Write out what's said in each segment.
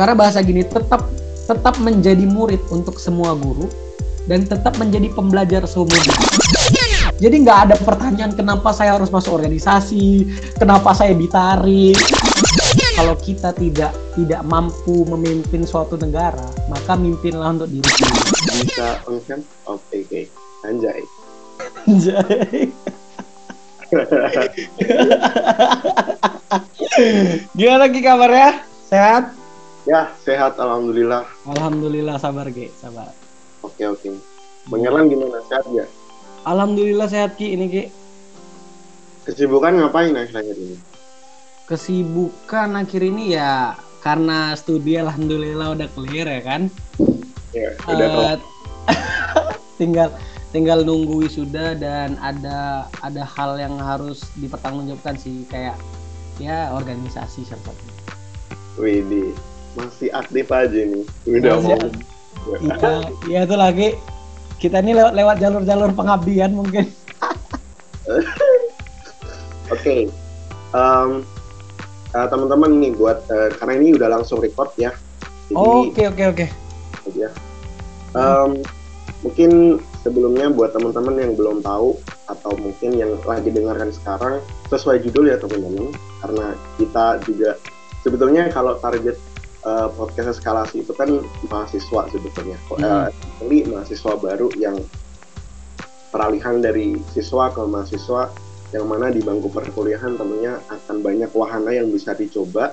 karena bahasa gini tetap tetap menjadi murid untuk semua guru dan tetap menjadi pembelajar seumur hidup. Jadi nggak ada pertanyaan kenapa saya harus masuk organisasi, kenapa saya ditarik. Kalau kita tidak tidak mampu memimpin suatu negara, maka mimpinlah untuk diri sendiri. Bisa? Oke, oke. Anjay. Anjay. Gimana Ki kabarnya? Sehat? Ya, sehat alhamdulillah. Alhamdulillah sabar Ki, sabar. Oke, oke. Erlan gimana? Sehat ya? Alhamdulillah sehat Ki ini Ki. Kesibukan ngapain akhir-akhir ini? Kesibukan akhir ini ya karena studi alhamdulillah udah clear ya kan. Ya, udah Eh, tinggal tinggal nunggu wisuda dan ada ada hal yang harus dipertanggungjawabkan sih kayak ya organisasi seperti Widih, masih aktif aja nih. Udah Masih mau. Iya, ya itu lagi kita ini lewat lewat jalur-jalur pengabdian mungkin. Oke. Em, eh, teman-teman nih buat eh, karena ini udah langsung record ya. Oke oke oke. ya. Mungkin sebelumnya buat teman-teman yang belum tahu atau mungkin yang lagi dengarkan sekarang sesuai judul ya teman-teman karena kita juga sebetulnya kalau target eh, podcast eskalasi itu kan mahasiswa sebetulnya Hmm. Ini mahasiswa baru yang peralihan dari siswa ke mahasiswa yang mana di bangku perkuliahan tentunya akan banyak wahana yang bisa dicoba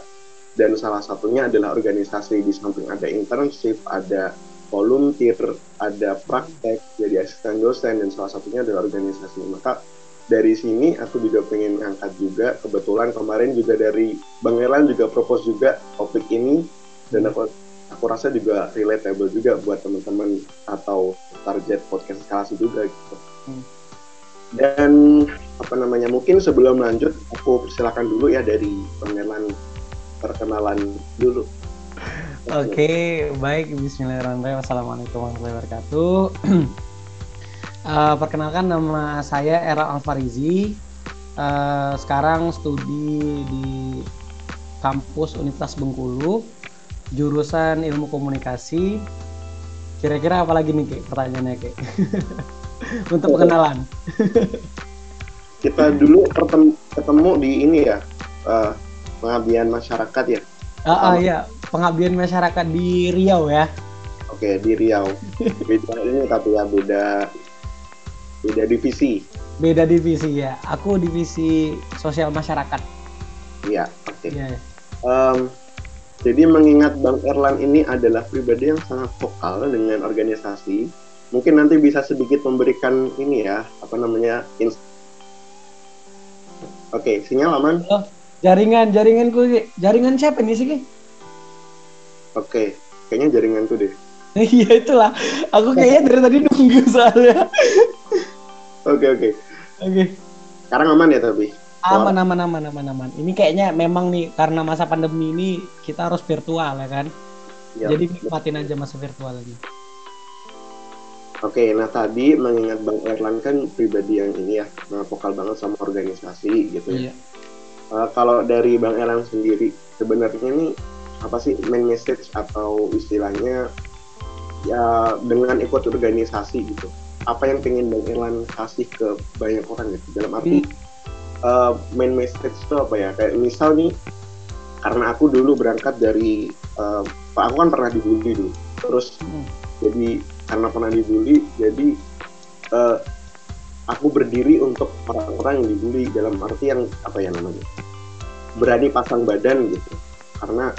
dan salah satunya adalah organisasi di samping ada internship, ada volunteer, ada praktek jadi asisten dosen dan salah satunya adalah organisasi. Maka dari sini aku juga pengen angkat juga kebetulan kemarin juga dari Bang Erlan juga propose juga topik ini dan aku aku rasa juga relatable juga buat teman-teman atau target podcast eskalasi juga gitu. Hmm. Dan apa namanya mungkin sebelum lanjut aku silakan dulu ya dari Bang Erlan perkenalan dulu. Oke, baik. Bismillahirrahmanirrahim. Assalamualaikum warahmatullahi wabarakatuh. Eh, perkenalkan nama saya Era Alfarizi. Eh, sekarang studi di kampus Universitas Bengkulu, jurusan Ilmu Komunikasi. Kira-kira apa lagi nih, Kek? Pertanyaannya, Kek? Untuk pengenalan. Kita dulu ketemu di ini ya eh, pengabdian masyarakat ya. Ah, ah, ya, pengabdian masyarakat di Riau ya. Oke di Riau. Beda ini tapi ya beda beda divisi. Beda divisi ya. Aku divisi sosial masyarakat. Iya oke. Iya. ya. Em, jadi mengingat Bang Erlan ini adalah pribadi yang sangat vokal dengan organisasi, mungkin nanti bisa sedikit memberikan ini ya, apa namanya, Oke, sinyal aman? Jaringan, jaringanku, jaringan siapa nih sih? Oke, kayaknya jaringanku deh. Iya itulah. Aku kayaknya dari tadi nunggu soalnya. Oke, oke. Oke. Sekarang aman ya tapi? Aman, aman, aman, aman, aman. Ini kayaknya memang nih karena masa pandemi ini kita harus virtual ya kan. Ya. Jadi nikmatin aja masa virtual ini. Oke, nah tadi mengingat Bang Erlan kan pribadi yang ini ya, nah, vokal banget sama organisasi gitu ya. Iya. Uh, kalau dari Bang Erlang sendiri, sebenarnya ini apa sih main message atau istilahnya ya dengan ikut organisasi gitu? Apa yang pengen Bang Erlan kasih ke banyak orang gitu? Dalam arti uh, main message itu apa ya? Kayak misal nih, karena aku dulu berangkat dari, uh, aku kan pernah dibully dulu, terus Hmm. jadi karena pernah dibully, jadi uh, aku berdiri untuk orang-orang yang dibully. Dalam arti yang apa ya namanya? Berani pasang badan gitu. Karena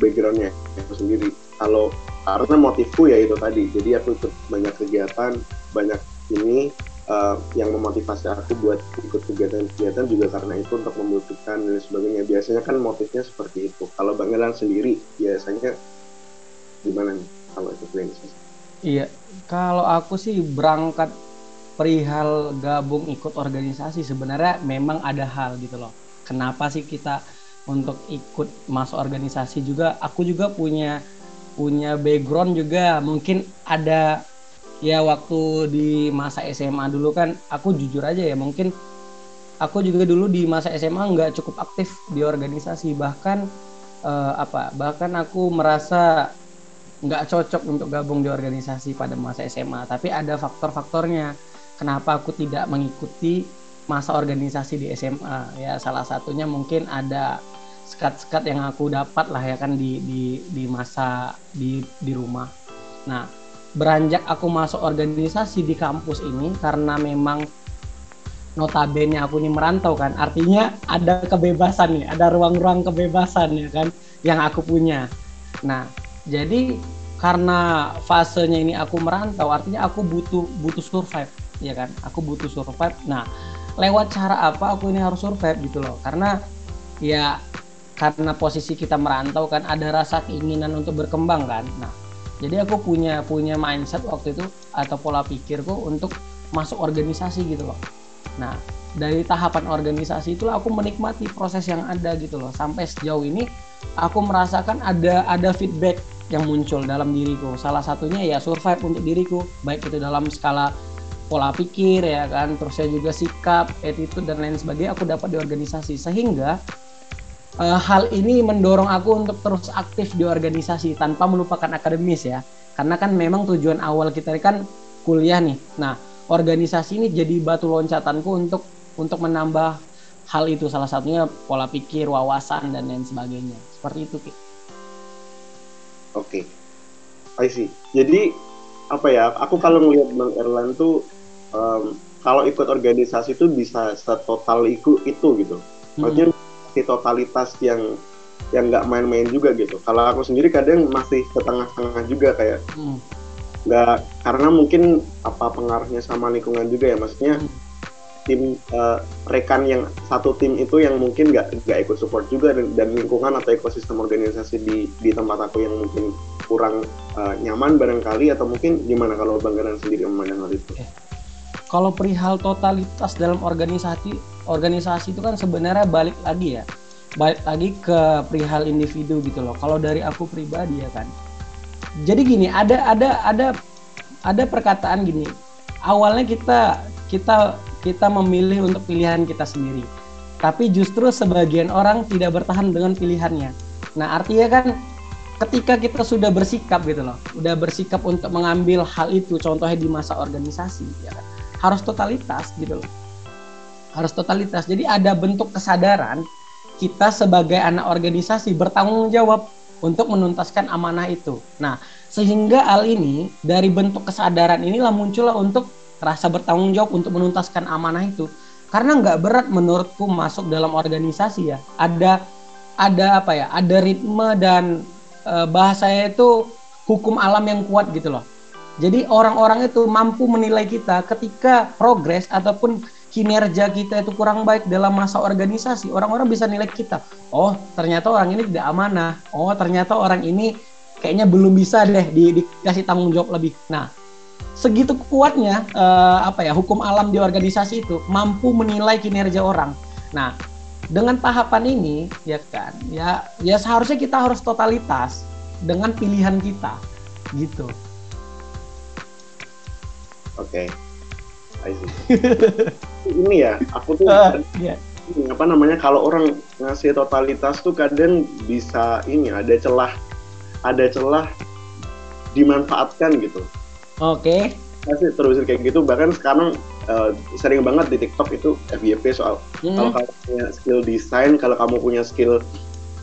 backgroundnya aku sendiri. Kalau karena motifku ya itu tadi. Jadi aku ikut banyak kegiatan banyak ini uh, yang memotivasi aku buat ikut kegiatan-kegiatan juga karena itu untuk membuktikan dan sebagainya biasanya kan motifnya seperti itu kalau Bang Elan sendiri biasanya gimana nih kalau ikut organisasi Iya. Kalau aku sih berangkat perihal gabung ikut organisasi sebenarnya memang ada hal gitu loh. Kenapa sih kita untuk ikut masuk organisasi juga? Aku juga punya punya background juga mungkin ada ya waktu di masa SMA dulu kan aku jujur aja ya mungkin aku juga dulu di masa SMA nggak cukup aktif di organisasi. Bahkan uh, apa bahkan aku merasa nggak cocok untuk gabung di organisasi pada masa SMA tapi ada faktor-faktornya. Kenapa aku tidak mengikuti masa organisasi di SMA ya salah satunya mungkin ada sekat-sekat yang aku dapat lah ya kan di di di masa di di rumah. Nah beranjak aku masuk organisasi di kampus ini karena memang notabene aku ini merantau kan. Artinya ada kebebasan nih ada ruang-ruang kebebasan ya kan yang aku punya. Nah jadi karena fasenya ini aku merantau artinya aku butuh butuh survive ya kan? Aku butuh survive. Nah lewat cara apa aku ini harus survive gitu loh? Karena ya karena posisi kita merantau kan ada rasa keinginan untuk berkembang kan? Nah jadi aku punya punya mindset waktu itu atau pola pikirku untuk masuk organisasi gitu loh. Nah dari tahapan organisasi itulah aku menikmati proses yang ada gitu loh. Sampai sejauh ini aku merasakan ada ada feedback yang muncul dalam diriku. Salah satunya ya survive untuk diriku baik itu dalam skala pola pikir ya kan terus saya juga sikap attitude dan lain sebagainya aku dapat di organisasi. Sehingga uh, hal ini mendorong aku untuk terus aktif di organisasi tanpa melupakan akademis ya karena kan memang tujuan awal kita kan kuliah nih nah organisasi ini jadi batu loncatanku untuk untuk menambah hal itu salah satunya pola pikir wawasan dan lain sebagainya seperti itu Ki. Oke, okay. I see. Jadi apa ya? Aku kalau ngelihat Bang Erlan tuh um, kalau ikut organisasi itu bisa setotal itu itu gitu hmm. Si totalitas yang yang nggak main-main juga gitu kalau aku sendiri kadang masih setengah-setengah juga kayak hmm. nggak hmm. karena mungkin apa pengaruhnya sama lingkungan juga ya maksudnya hmm. tim uh, rekan yang satu tim itu yang mungkin nggak nggak ikut support juga dan, dan lingkungan atau ekosistem organisasi di di tempat aku yang mungkin kurang uh, nyaman barangkali atau mungkin gimana kalau bang Garan sendiri memandang hal itu? Okay kalau perihal totalitas dalam organisasi organisasi itu kan sebenarnya balik lagi ya. Balik lagi ke perihal individu gitu loh. Kalau dari aku pribadi ya kan. Jadi gini ada ada ada ada perkataan gini. Awalnya kita kita kita memilih untuk pilihan kita sendiri. Tapi justru sebagian orang tidak bertahan dengan pilihannya. Nah artinya kan ketika kita sudah bersikap gitu loh udah bersikap untuk mengambil hal itu contohnya di masa organisasi ya kan harus totalitas gitu loh. Harus totalitas. Jadi ada bentuk kesadaran kita sebagai anak organisasi bertanggung jawab untuk menuntaskan amanah itu. Nah sehingga hal ini dari bentuk kesadaran inilah muncullah untuk rasa bertanggung jawab untuk menuntaskan amanah itu. Karena nggak berat menurutku masuk dalam organisasi ya. Ada ada apa ya? Ada ritme dan e, bahasanya itu hukum alam yang kuat gitu loh jadi orang-orang itu mampu menilai kita ketika progres ataupun kinerja kita itu kurang baik dalam masa organisasi. Orang-orang bisa nilai kita. Oh, ternyata orang ini tidak amanah. Oh, ternyata orang ini kayaknya belum bisa deh di, dikasih tanggung jawab lebih. Nah, segitu kuatnya uh, apa ya hukum alam di organisasi itu mampu menilai kinerja orang. Nah, dengan tahapan ini ya kan, ya ya seharusnya kita harus totalitas dengan pilihan kita gitu. Oke. Okay. ini ya, aku tuh uh, yeah. apa namanya kalau orang ngasih totalitas tuh kadang bisa ini ada celah ada celah dimanfaatkan gitu. Oke. Okay. Masih terus kayak gitu bahkan sekarang uh, sering banget di TikTok itu FYP soal hmm. kalau kamu punya skill desain, kalau kamu punya skill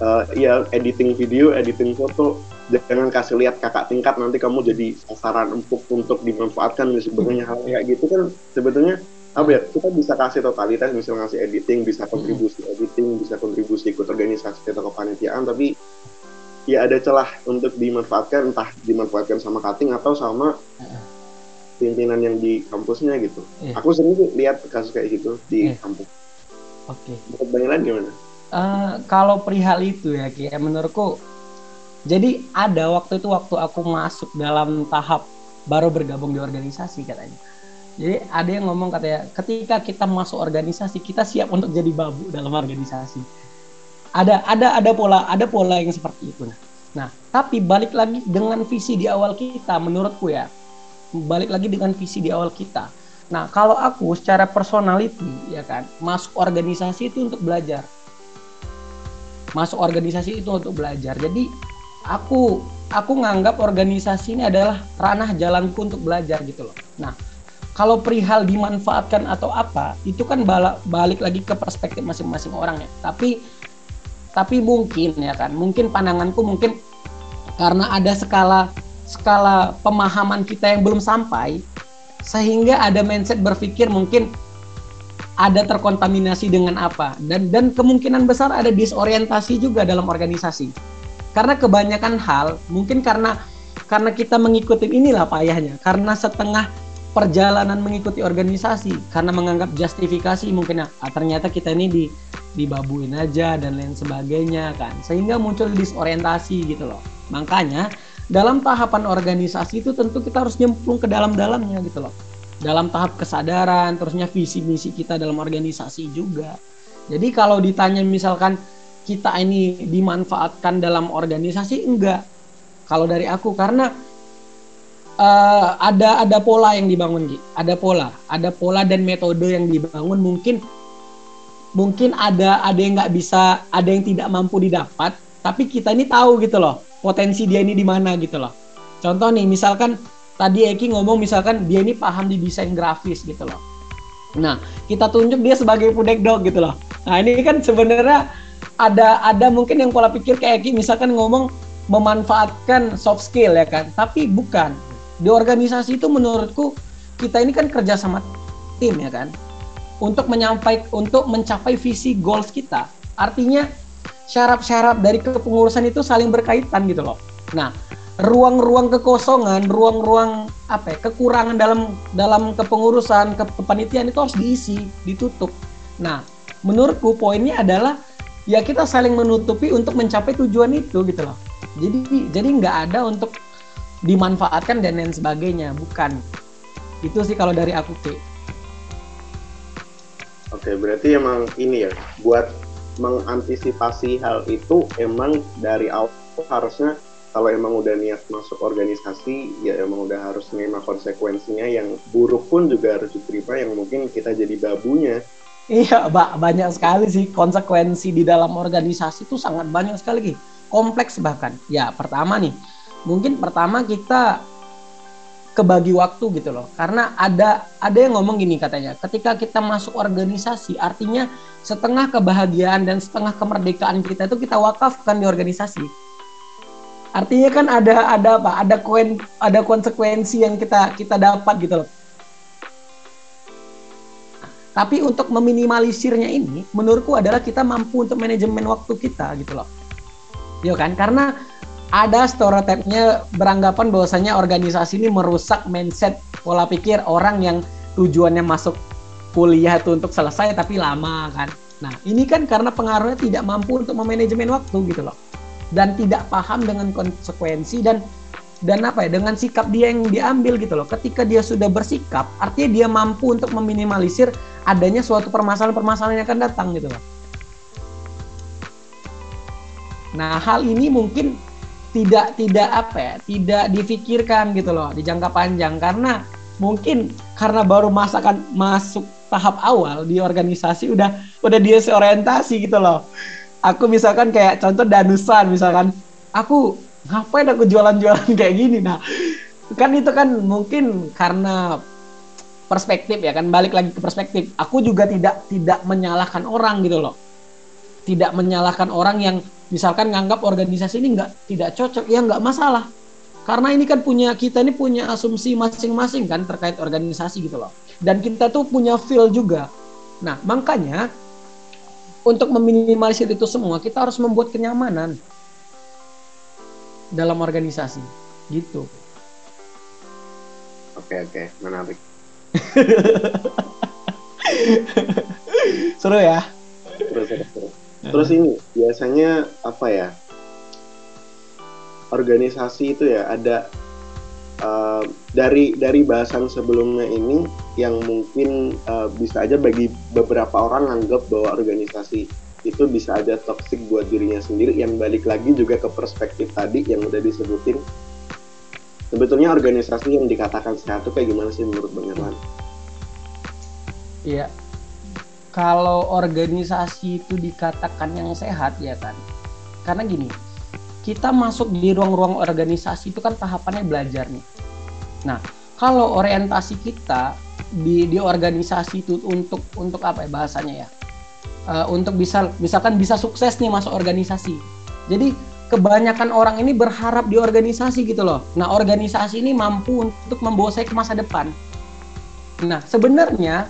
uh, ya editing video, editing foto, jangan kasih lihat kakak tingkat nanti kamu jadi sasaran empuk untuk dimanfaatkan dan sebagainya hal kayak gitu kan sebetulnya apa ya kita bisa kasih totalitas misalnya ngasih editing bisa kontribusi editing bisa kontribusi ikut organisasi atau kepanitiaan tapi ya ada celah untuk dimanfaatkan entah dimanfaatkan sama cutting atau sama pimpinan yang di kampusnya gitu. Yeah. Aku sering lihat kasus kayak gitu di yeah. kampus. Oke. Okay. Banyak gimana? Uh, kalau perihal itu ya, kayak menurutku jadi ada waktu itu waktu aku masuk dalam tahap baru bergabung di organisasi katanya. Jadi ada yang ngomong katanya ketika kita masuk organisasi kita siap untuk jadi babu dalam organisasi. Ada ada ada pola ada pola yang seperti itu. Nah, tapi balik lagi dengan visi di awal kita menurutku ya. Balik lagi dengan visi di awal kita. Nah, kalau aku secara personality ya kan, masuk organisasi itu untuk belajar masuk organisasi itu untuk belajar. Jadi aku aku nganggap organisasi ini adalah ranah jalanku untuk belajar gitu loh. Nah, kalau perihal dimanfaatkan atau apa, itu kan balik lagi ke perspektif masing-masing orang ya. Tapi tapi mungkin ya kan, mungkin pandanganku mungkin karena ada skala skala pemahaman kita yang belum sampai sehingga ada mindset berpikir mungkin ada terkontaminasi dengan apa dan dan kemungkinan besar ada disorientasi juga dalam organisasi karena kebanyakan hal mungkin karena karena kita mengikuti inilah payahnya karena setengah perjalanan mengikuti organisasi karena menganggap justifikasi mungkin ah, ternyata kita ini di dibabuin aja dan lain sebagainya kan sehingga muncul disorientasi gitu loh makanya dalam tahapan organisasi itu tentu kita harus nyemplung ke dalam-dalamnya gitu loh. Dalam tahap kesadaran, terusnya visi misi kita dalam organisasi juga. Jadi kalau ditanya misalkan kita ini dimanfaatkan dalam organisasi enggak. Kalau dari aku karena uh, ada ada pola yang dibangun Gi. Ada pola, ada pola dan metode yang dibangun mungkin mungkin ada ada yang nggak bisa, ada yang tidak mampu didapat, tapi kita ini tahu gitu loh potensi dia ini di mana gitu loh. Contoh nih, misalkan tadi Eki ngomong misalkan dia ini paham di desain grafis gitu loh. Nah, kita tunjuk dia sebagai pudek dog gitu loh. Nah, ini kan sebenarnya ada ada mungkin yang pola pikir kayak Eki misalkan ngomong memanfaatkan soft skill ya kan, tapi bukan. Di organisasi itu menurutku kita ini kan kerja sama tim ya kan. Untuk menyampaikan untuk mencapai visi goals kita. Artinya syarat-syarat dari kepengurusan itu saling berkaitan gitu loh. Nah, ruang-ruang kekosongan, ruang-ruang apa ya, kekurangan dalam dalam kepengurusan, kepanitiaan itu harus diisi, ditutup. Nah, menurutku poinnya adalah ya kita saling menutupi untuk mencapai tujuan itu gitu loh. Jadi jadi nggak ada untuk dimanfaatkan dan lain sebagainya, bukan. Itu sih kalau dari aku, Ki. Oke, berarti emang ini ya, buat mengantisipasi hal itu emang dari awal harusnya kalau emang udah niat masuk organisasi ya emang udah harus menerima konsekuensinya yang buruk pun juga harus diterima yang mungkin kita jadi babunya iya mbak banyak sekali sih konsekuensi di dalam organisasi itu sangat banyak sekali kompleks bahkan ya pertama nih mungkin pertama kita kebagi waktu gitu loh. Karena ada ada yang ngomong gini katanya, ketika kita masuk organisasi artinya setengah kebahagiaan dan setengah kemerdekaan kita itu kita wakafkan di organisasi. Artinya kan ada ada apa? Ada koen ada konsekuensi yang kita kita dapat gitu loh. Tapi untuk meminimalisirnya ini, menurutku adalah kita mampu untuk manajemen waktu kita gitu loh. Iya kan? Karena ada stereotipnya beranggapan bahwasanya organisasi ini merusak mindset pola pikir orang yang tujuannya masuk kuliah itu untuk selesai tapi lama kan. Nah, ini kan karena pengaruhnya tidak mampu untuk memanajemen waktu gitu loh. Dan tidak paham dengan konsekuensi dan dan apa ya dengan sikap dia yang diambil gitu loh. Ketika dia sudah bersikap, artinya dia mampu untuk meminimalisir adanya suatu permasalahan-permasalahan yang akan datang gitu loh. Nah, hal ini mungkin tidak tidak apa ya tidak difikirkan gitu loh di jangka panjang karena mungkin karena baru masakan masuk tahap awal di organisasi udah udah dia orientasi gitu loh aku misalkan kayak contoh danusan misalkan aku ngapain aku jualan-jualan kayak gini? Nah kan itu kan mungkin karena perspektif ya kan? Balik lagi ke perspektif. Aku juga tidak tidak menyalahkan orang gitu loh. Tidak menyalahkan orang yang misalkan nganggap organisasi ini nggak tidak cocok ya nggak masalah. Karena ini kan punya kita ini punya asumsi masing-masing kan terkait organisasi gitu loh. Dan kita tuh punya feel juga. Nah makanya untuk meminimalisir itu semua kita harus membuat kenyamanan dalam organisasi. Gitu. Oke oke. Menarik. Seru ya? Seru seru seru. Terus ini biasanya apa ya? Organisasi itu ya ada uh, dari dari bahasan sebelumnya ini yang mungkin uh, bisa aja bagi beberapa orang anggap bahwa organisasi itu bisa aja toxic buat dirinya sendiri. Yang balik lagi juga ke perspektif tadi yang udah disebutin. Sebetulnya organisasi yang dikatakan sehat itu kayak gimana sih menurut Bang Irwan? Iya, kalau organisasi itu dikatakan yang sehat ya kan? Karena gini kita masuk di ruang-ruang organisasi itu kan tahapannya belajar nih. Nah kalau orientasi kita di di organisasi itu untuk untuk apa ya bahasanya ya uh, untuk bisa misalkan bisa sukses nih masuk organisasi. Jadi kebanyakan orang ini berharap di organisasi gitu loh. Nah organisasi ini mampu untuk membawa saya ke masa depan. Nah sebenarnya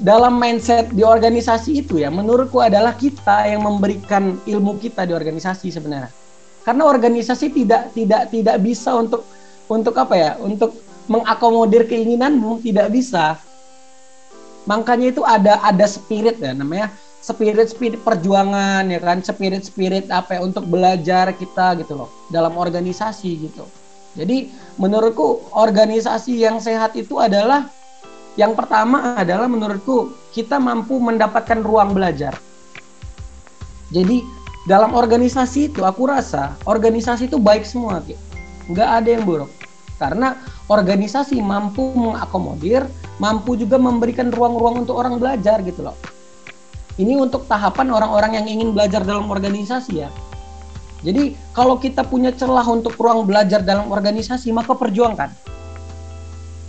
dalam mindset di organisasi itu ya menurutku adalah kita yang memberikan ilmu kita di organisasi sebenarnya. Karena organisasi tidak tidak tidak bisa untuk untuk apa ya untuk mengakomodir keinginanmu tidak bisa makanya itu ada ada spirit ya namanya spirit spirit perjuangan ya kan spirit spirit apa ya untuk belajar kita gitu loh dalam organisasi gitu jadi menurutku organisasi yang sehat itu adalah yang pertama adalah menurutku kita mampu mendapatkan ruang belajar. Jadi dalam organisasi itu aku rasa organisasi itu baik semua, Ki. nggak ada yang buruk. Karena organisasi mampu mengakomodir, mampu juga memberikan ruang-ruang untuk orang belajar gitu loh. Ini untuk tahapan orang-orang yang ingin belajar dalam organisasi ya. Jadi kalau kita punya celah untuk ruang belajar dalam organisasi, maka perjuangkan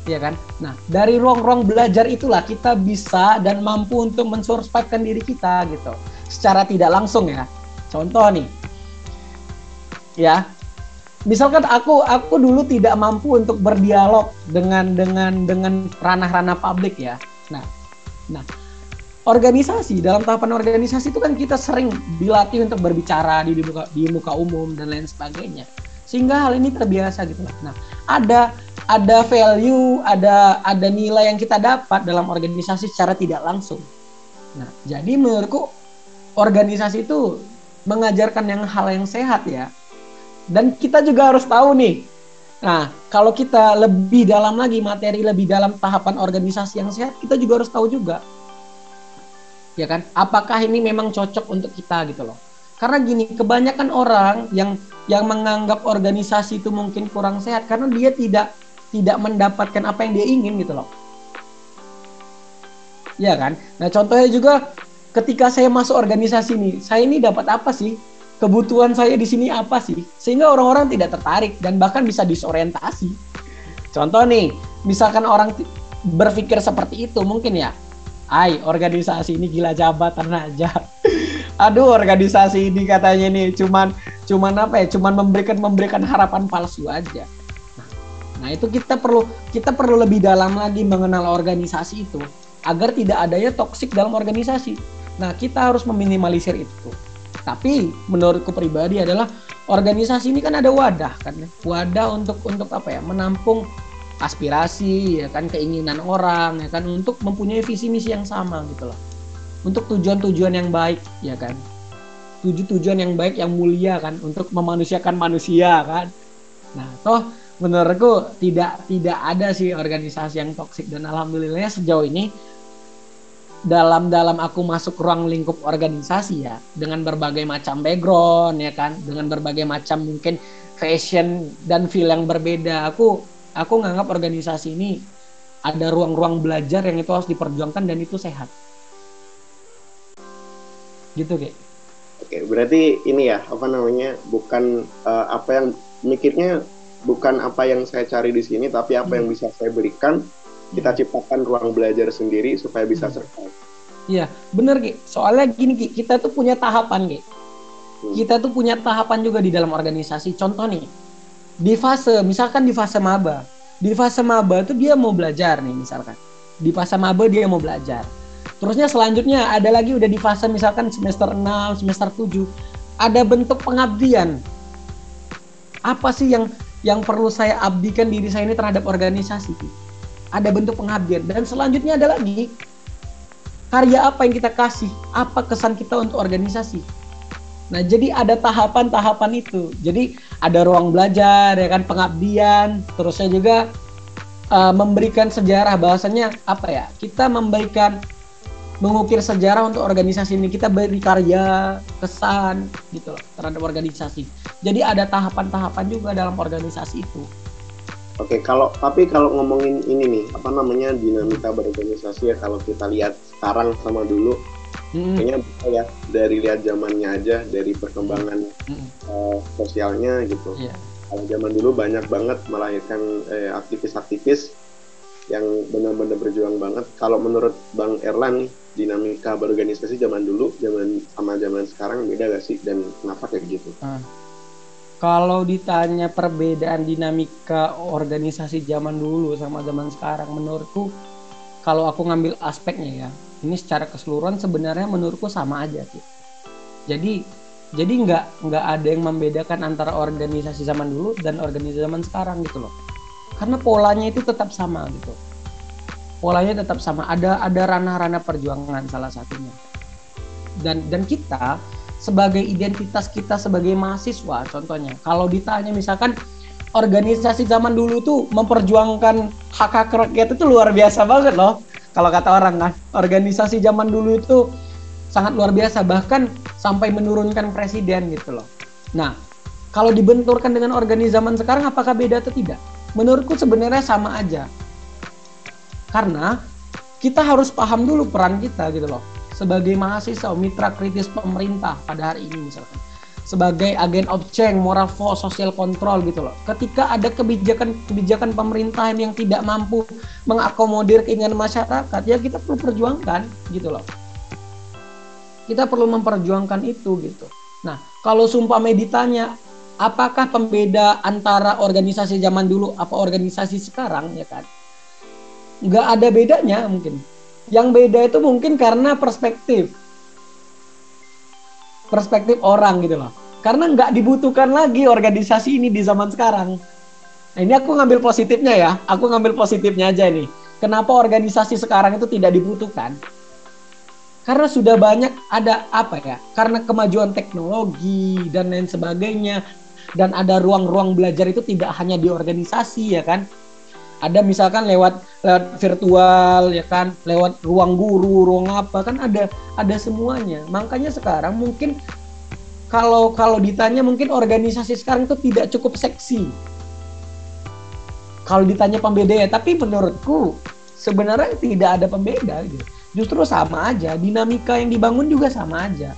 ya kan? Nah, dari ruang-ruang belajar itulah kita bisa dan mampu untuk mensurvivekan diri kita gitu. Secara tidak langsung ya. Contoh nih. Ya. Misalkan aku aku dulu tidak mampu untuk berdialog dengan dengan dengan ranah-ranah publik ya. Nah. Nah, organisasi dalam tahapan organisasi itu kan kita sering dilatih untuk berbicara di, di muka di muka umum dan lain sebagainya sehingga hal ini terbiasa gitu nah ada ada value, ada ada nilai yang kita dapat dalam organisasi secara tidak langsung. Nah, jadi menurutku organisasi itu mengajarkan yang hal yang sehat ya. Dan kita juga harus tahu nih. Nah, kalau kita lebih dalam lagi materi lebih dalam tahapan organisasi yang sehat, kita juga harus tahu juga. Ya kan? Apakah ini memang cocok untuk kita gitu loh. Karena gini, kebanyakan orang yang yang menganggap organisasi itu mungkin kurang sehat karena dia tidak tidak mendapatkan apa yang dia ingin gitu loh. Ya kan? Nah, contohnya juga ketika saya masuk organisasi ini, saya ini dapat apa sih? Kebutuhan saya di sini apa sih? Sehingga orang-orang tidak tertarik dan bahkan bisa disorientasi. Contoh nih, misalkan orang berpikir seperti itu mungkin ya, ay organisasi ini gila jabatan aja. Aduh, organisasi ini katanya nih cuman cuman apa ya? Cuman memberikan memberikan harapan palsu aja. Nah, itu kita perlu kita perlu lebih dalam lagi mengenal organisasi itu agar tidak adanya toksik dalam organisasi. Nah, kita harus meminimalisir itu. Tapi menurutku pribadi adalah organisasi ini kan ada wadah kan. Wadah untuk untuk apa ya? Menampung aspirasi ya kan keinginan orang ya kan untuk mempunyai visi misi yang sama gitu loh. Untuk tujuan-tujuan yang baik ya kan. Tujuan-tujuan yang baik yang mulia kan untuk memanusiakan manusia kan. Nah, toh menurutku tidak tidak ada sih organisasi yang toksik dan alhamdulillah sejauh ini dalam dalam aku masuk ruang lingkup organisasi ya dengan berbagai macam background ya kan? Dengan berbagai macam mungkin fashion dan feel yang berbeda. Aku aku nganggap organisasi ini ada ruang-ruang belajar yang itu harus diperjuangkan dan itu sehat. Gitu kayak oke berarti ini ya apa namanya bukan uh, apa yang mikirnya bukan apa yang saya cari di sini tapi apa hmm. yang bisa saya berikan kita hmm. ciptakan ruang belajar sendiri supaya bisa hmm. survive. Iya, bener Ki. Soalnya gini Ki, kita tuh punya tahapan Ki. Hmm. Kita tuh punya tahapan juga di dalam organisasi. Contoh nih, di fase, misalkan di fase maba. Di fase maba tuh dia mau belajar nih misalkan. Di fase maba dia mau belajar. Terusnya selanjutnya ada lagi udah di fase misalkan semester 6, semester 7. Ada bentuk pengabdian. Apa sih yang yang perlu saya abdikan diri saya ini terhadap organisasi. Ada bentuk pengabdian. Dan selanjutnya ada lagi karya apa yang kita kasih, apa kesan kita untuk organisasi. Nah, jadi ada tahapan-tahapan itu. Jadi ada ruang belajar, ya kan pengabdian, terusnya juga uh, memberikan sejarah. Bahasanya apa ya? Kita memberikan mengukir sejarah untuk organisasi ini. Kita beri karya kesan gitu loh terhadap organisasi. Jadi ada tahapan-tahapan juga dalam organisasi itu Oke, kalau tapi kalau ngomongin ini nih, apa namanya dinamika berorganisasi ya kalau kita lihat sekarang sama dulu, hmm. kayaknya bisa ya dari lihat zamannya aja dari perkembangan hmm. uh, sosialnya gitu yeah. kalau zaman dulu banyak banget melahirkan eh, aktivis-aktivis yang benar-benar berjuang banget kalau menurut Bang Erlan dinamika berorganisasi zaman dulu zaman sama zaman sekarang beda gak sih dan kenapa kayak gitu uh. Kalau ditanya perbedaan dinamika organisasi zaman dulu sama zaman sekarang, menurutku kalau aku ngambil aspeknya ya, ini secara keseluruhan sebenarnya menurutku sama aja sih. Jadi jadi nggak nggak ada yang membedakan antara organisasi zaman dulu dan organisasi zaman sekarang gitu loh. Karena polanya itu tetap sama gitu. Polanya tetap sama. Ada ada ranah-ranah perjuangan salah satunya. Dan dan kita sebagai identitas kita sebagai mahasiswa contohnya kalau ditanya misalkan organisasi zaman dulu tuh memperjuangkan hak hak rakyat itu luar biasa banget loh. Kalau kata orang kan, organisasi zaman dulu itu sangat luar biasa bahkan sampai menurunkan presiden gitu loh. Nah, kalau dibenturkan dengan organisasi zaman sekarang apakah beda atau tidak? Menurutku sebenarnya sama aja. Karena kita harus paham dulu peran kita gitu loh. Sebagai mahasiswa, mitra kritis pemerintah pada hari ini misalkan sebagai agen of change, moral force, social control gitu loh. Ketika ada kebijakan-kebijakan pemerintahan yang tidak mampu mengakomodir keinginan masyarakat, ya kita perlu perjuangkan gitu loh. Kita perlu memperjuangkan itu gitu. Nah, kalau sumpah meditanya, apakah pembeda antara organisasi zaman dulu apa organisasi sekarang ya kan? Nggak ada bedanya mungkin. Yang beda itu mungkin karena perspektif perspektif orang gitu loh. Karena nggak dibutuhkan lagi organisasi ini di zaman sekarang. Nah, ini aku ngambil positifnya ya. Aku ngambil positifnya aja nih. Kenapa organisasi sekarang itu tidak dibutuhkan? Karena sudah banyak ada apa ya? Karena kemajuan teknologi dan lain sebagainya dan ada ruang-ruang belajar itu tidak hanya di organisasi ya kan? Ada misalkan lewat lewat virtual ya kan? Lewat ruang guru ruang apa kan ada ada semuanya. Makanya sekarang mungkin kalau kalau ditanya mungkin organisasi sekarang itu tidak cukup seksi. Kalau ditanya pembeda ya tapi menurutku sebenarnya tidak ada pembeda gitu. Justru sama aja dinamika yang dibangun juga sama aja.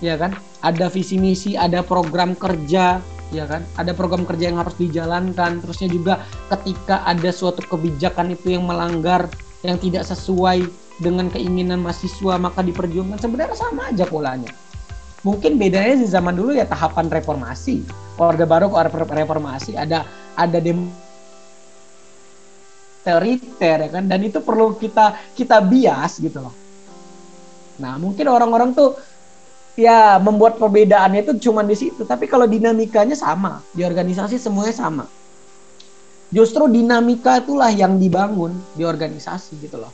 Ya kan? Ada visi misi ada program kerja ya kan? Ada program kerja yang harus dijalankan. Terusnya juga ketika ada suatu kebijakan itu yang melanggar yang tidak sesuai dengan keinginan mahasiswa maka diperjuangkan. Sebenarnya sama aja polanya. Mungkin bedanya di zaman dulu ya tahapan reformasi. Orde baru ke reformasi. Ada ada demo teriter ya kan? Dan itu perlu kita kita bias gitu loh. Nah mungkin orang-orang tuh ya membuat perbedaannya itu cuma di situ. Tapi kalau dinamikanya sama, di organisasi semuanya sama. Justru dinamika itulah yang dibangun di organisasi gitu loh.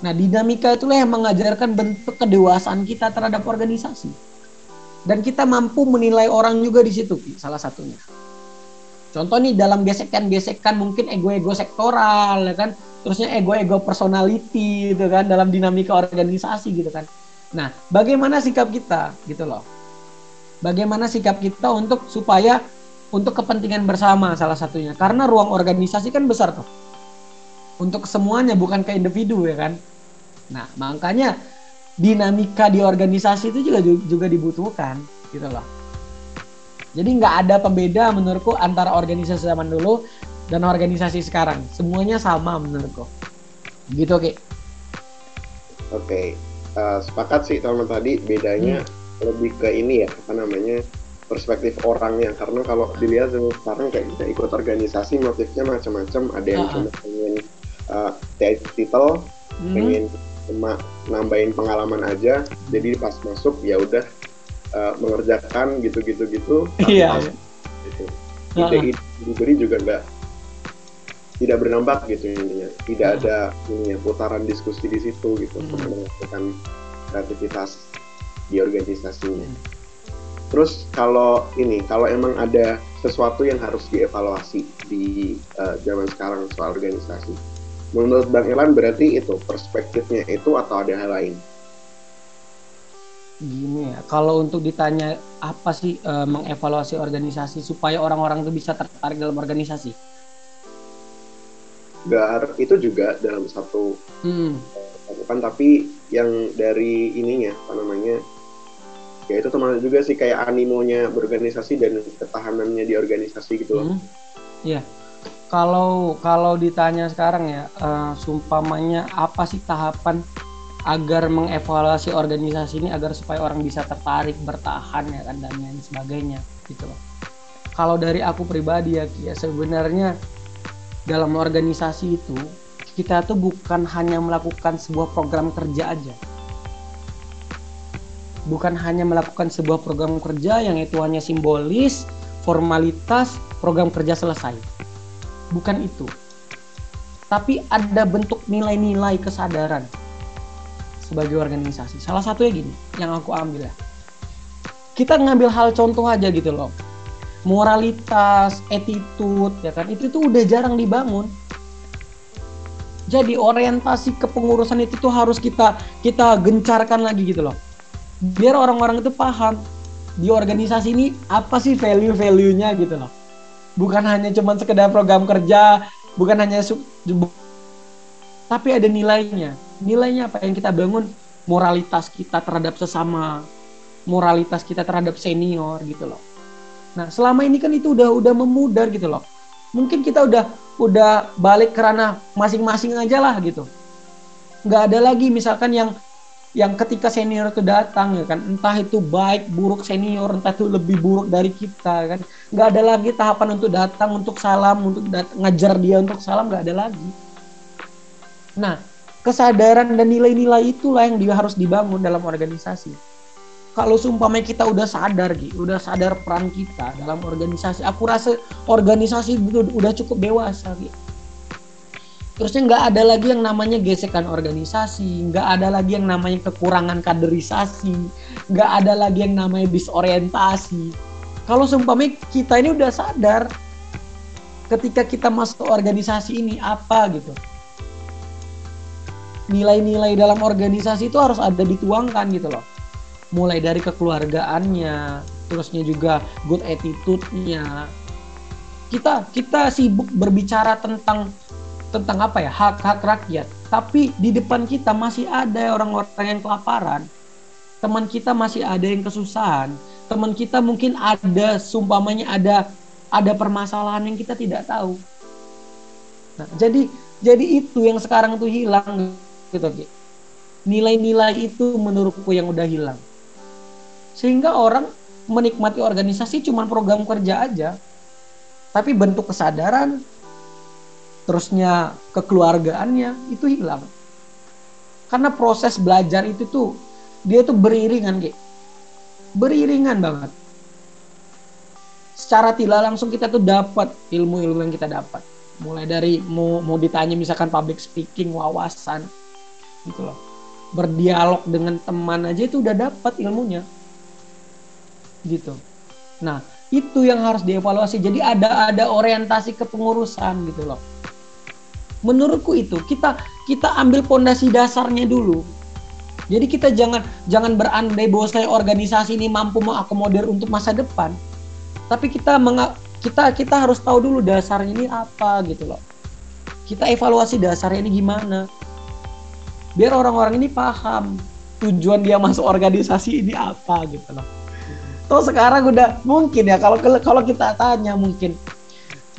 Nah, dinamika itulah yang mengajarkan bentuk kedewasaan kita terhadap organisasi. Dan kita mampu menilai orang juga di situ, salah satunya. Contoh nih dalam gesekan-gesekan mungkin ego-ego sektoral ya kan, terusnya ego-ego personality gitu kan dalam dinamika organisasi gitu kan Nah, bagaimana sikap kita gitu loh? Bagaimana sikap kita untuk supaya untuk kepentingan bersama salah satunya. Karena ruang organisasi kan besar tuh. Untuk semuanya bukan ke individu ya kan. Nah, makanya dinamika di organisasi itu juga juga dibutuhkan gitu loh. Jadi nggak ada pembeda menurutku antara organisasi zaman dulu dan organisasi sekarang. Semuanya sama menurutku. Gitu, Oke. Oke uh, sepakat sih teman tadi bedanya hmm. lebih ke ini ya apa namanya perspektif orangnya karena kalau dilihat sekarang kayak kita ikut organisasi motifnya macam-macam ada yang uh cuma pengen uh, title hmm. pengen cuma nambahin pengalaman aja jadi pas masuk ya udah uh, mengerjakan gitu-gitu gitu iya yeah. gitu. ide diberi juga enggak tidak bernambah gitu intinya tidak hmm. ada ini ya, putaran diskusi di situ gitu hmm. untuk melakukan kreativitas di organisasinya hmm. terus kalau ini kalau emang ada sesuatu yang harus dievaluasi di uh, zaman sekarang soal organisasi menurut bang Elan berarti itu perspektifnya itu atau ada hal lain gini ya kalau untuk ditanya apa sih uh, mengevaluasi organisasi supaya orang-orang itu bisa tertarik dalam organisasi gar itu juga dalam satu hmm. tapi yang dari ininya apa namanya ya itu teman juga sih kayak animonya berorganisasi dan ketahanannya di organisasi gitu loh. Hmm. Iya. Kalau kalau ditanya sekarang ya, uh, sumpamanya apa sih tahapan agar mengevaluasi organisasi ini agar supaya orang bisa tertarik bertahan ya kan dan lain sebagainya gitu loh. Kalau dari aku pribadi ya, ya sebenarnya dalam organisasi itu kita tuh bukan hanya melakukan sebuah program kerja aja. Bukan hanya melakukan sebuah program kerja yang itu hanya simbolis, formalitas, program kerja selesai. Bukan itu. Tapi ada bentuk nilai-nilai kesadaran sebagai organisasi. Salah satunya gini, yang aku ambil ya. Kita ngambil hal contoh aja gitu loh. Moralitas, attitude, ya kan, itu tuh udah jarang dibangun. Jadi orientasi kepengurusan itu tuh harus kita kita gencarkan lagi gitu loh. Biar orang-orang itu paham di organisasi ini apa sih value-value-nya gitu loh. Bukan hanya cuman sekedar program kerja bukan hanya sub, tapi ada nilainya. Nilainya apa? Yang kita bangun moralitas kita terhadap sesama moralitas kita terhadap senior gitu loh nah selama ini kan itu udah udah memudar gitu loh. Mungkin kita udah udah balik kerana masing-masing aja lah gitu. Nggak ada lagi misalkan yang yang ketika senior itu datang ya kan entah itu baik buruk senior entah itu lebih buruk dari kita kan. Nggak ada lagi tahapan untuk datang untuk salam untuk dat ngajar dia untuk salam nggak ada lagi. Nah kesadaran dan nilai-nilai itulah yang dia harus dibangun dalam organisasi kalau sumpahnya kita udah sadar gitu udah sadar peran kita dalam organisasi aku rasa organisasi itu udah cukup dewasa gitu terusnya nggak ada lagi yang namanya gesekan organisasi nggak ada lagi yang namanya kekurangan kaderisasi nggak ada lagi yang namanya disorientasi. Kalau seumpamanya kita ini udah sadar ketika kita masuk ke organisasi ini apa gitu. Nilai-nilai dalam organisasi itu harus ada dituangkan gitu loh mulai dari kekeluargaannya terusnya juga good attitude-nya. Kita kita sibuk berbicara tentang tentang apa ya hak-hak rakyat. Tapi di depan kita masih ada orang-orang yang kelaparan. Teman kita masih ada yang kesusahan. Teman kita mungkin ada sumpamanya ada ada permasalahan yang kita tidak tahu. Nah, jadi jadi itu yang sekarang tuh hilang gitu nilai-nilai itu menurutku yang udah hilang sehingga orang menikmati organisasi cuma program kerja aja. Tapi bentuk kesadaran terusnya kekeluargaannya itu hilang. Karena proses belajar itu tuh dia tuh beriringan beriringan banget. Secara tidak langsung kita tuh dapat ilmu-ilmu yang kita dapat. Mulai dari mau mau ditanya misalkan public speaking wawasan gitu loh. Berdialog dengan teman aja itu udah dapat ilmunya gitu. Nah itu yang harus dievaluasi. Jadi ada ada orientasi kepengurusan gitu loh. Menurutku itu kita kita ambil pondasi dasarnya dulu. Jadi kita jangan jangan berandai bahwa saya organisasi ini mampu mengakomodir untuk masa depan. Tapi kita menga, kita kita harus tahu dulu dasarnya ini apa gitu loh. Kita evaluasi dasarnya ini gimana. Biar orang-orang ini paham tujuan dia masuk organisasi ini apa gitu loh Tuh sekarang udah mungkin ya kalau kalau kita tanya mungkin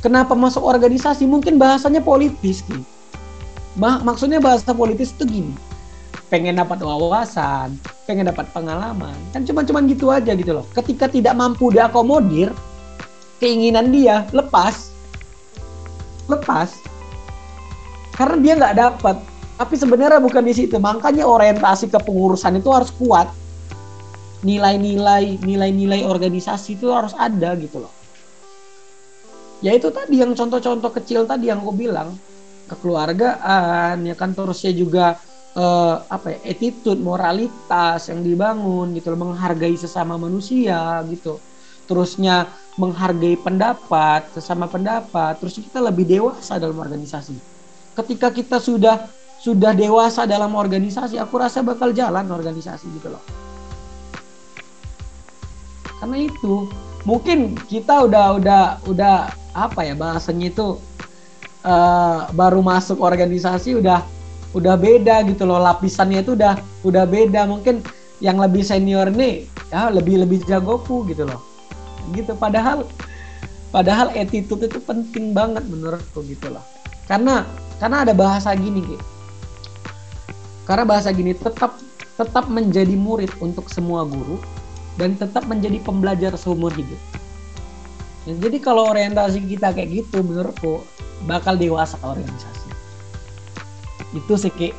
Kenapa masuk organisasi? Mungkin bahasanya politis gitu. maksudnya bahasa politis itu gini. Pengen dapat wawasan, pengen dapat pengalaman. Kan cuma-cuman gitu aja gitu loh. Ketika tidak mampu diakomodir, keinginan dia lepas. Lepas. Karena dia nggak dapat. Tapi sebenarnya bukan di situ. Makanya orientasi kepengurusan itu harus kuat. Nilai-nilai, nilai-nilai organisasi itu harus ada gitu loh. Ya itu tadi yang contoh-contoh kecil tadi yang aku bilang. Kekeluargaan ya kan terusnya juga uh, apa ya attitude moralitas yang dibangun gitu loh. Menghargai sesama manusia gitu. Terusnya menghargai pendapat sesama pendapat. Terus kita lebih dewasa dalam organisasi. Ketika kita sudah sudah dewasa dalam organisasi aku rasa bakal jalan organisasi gitu loh karena itu mungkin kita udah udah udah apa ya bahasanya itu uh, baru masuk organisasi udah udah beda gitu loh. Lapisannya itu udah udah beda. Mungkin yang lebih senior nih ya lebih lebih jagoku gitu loh. Gitu padahal padahal attitude itu penting banget menurutku gitu loh. Karena karena ada bahasa gini gitu karena bahasa gini tetap tetap menjadi murid untuk semua guru dan tetap menjadi pembelajar seumur hidup. Ya, jadi kalau orientasi kita kayak gitu menurutku bakal dewasa organisasi itu sih Ki.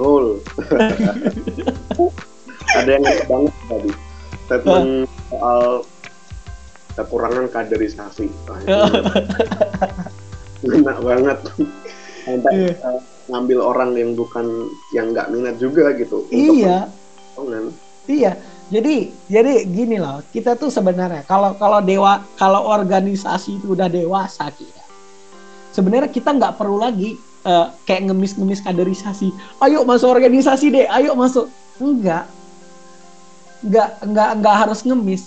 Cool. Ada yang banget tadi statement soal kekurangan kaderisasi. Enak banget. Sampai yeah. uh, ngambil orang yang bukan yang nggak minat juga gitu. Iya iya jadi jadi gini loh kita tuh sebenarnya kalau kalau dewa kalau organisasi itu udah dewasa kita sebenarnya kita nggak perlu lagi uh, kayak ngemis-ngemis kaderisasi ayo masuk organisasi deh ayo masuk. Enggak. Enggak enggak enggak harus ngemis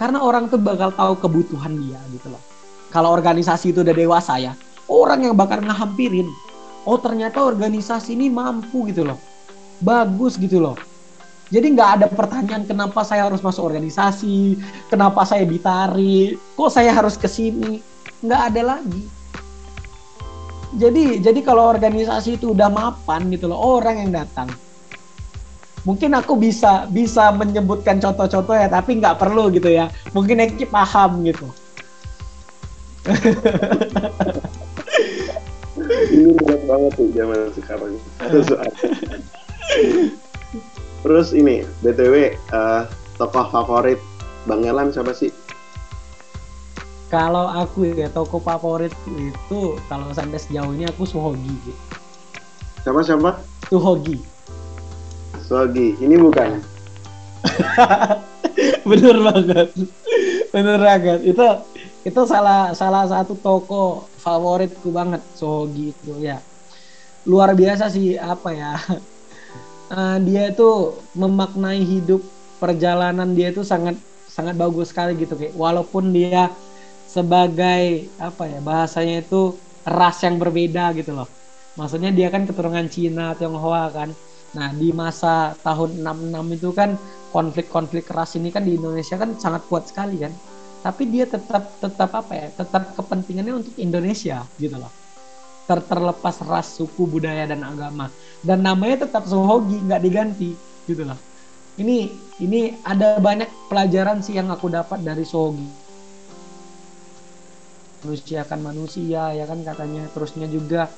karena orang tuh bakal tahu kebutuhan dia gitu loh. Kalau organisasi itu udah dewasa ya orang yang bakal ngehampirin oh ternyata organisasi ini mampu gitu loh. Bagus gitu loh jadi nggak ada pertanyaan kenapa saya harus masuk organisasi? Kenapa saya ditarik? Kok saya harus ke sini? Nggak ada lagi. Jadi jadi kalau organisasi itu udah mapan gitu loh orang yang datang. Mungkin aku bisa bisa menyebutkan contoh-contoh ya tapi nggak perlu gitu ya. Mungkin Eki paham gitu. Ini berat banget tuh zaman sekarang terus ini btw uh, eh, tokoh favorit bang Elan siapa sih? Kalau aku ya tokoh favorit itu kalau sampai sejauh ini aku Suhogi. Siapa siapa? Suhogi. Suhogi. Ini bukan? Bener banget. Bener banget. Itu itu salah salah satu toko favoritku banget Sogi itu ya. Luar biasa sih apa ya uh, dia itu memaknai hidup perjalanan dia itu sangat sangat bagus sekali gitu kayak walaupun dia sebagai apa ya bahasanya itu ras yang berbeda gitu loh. Maksudnya dia kan keturunan Cina Tionghoa kan. Nah di masa tahun 66 itu kan konflik-konflik ras ini kan di Indonesia kan sangat kuat sekali kan. Tapi dia tetap tetap apa ya tetap kepentingannya untuk Indonesia gitu loh Ter terlepas ras suku budaya dan agama. Dan namanya tetap Sohogi nggak diganti gitu loh ini ini ada banyak pelajaran sih yang aku dapat dari Sohogi. Manusia kan manusia ya kan katanya. Terusnya juga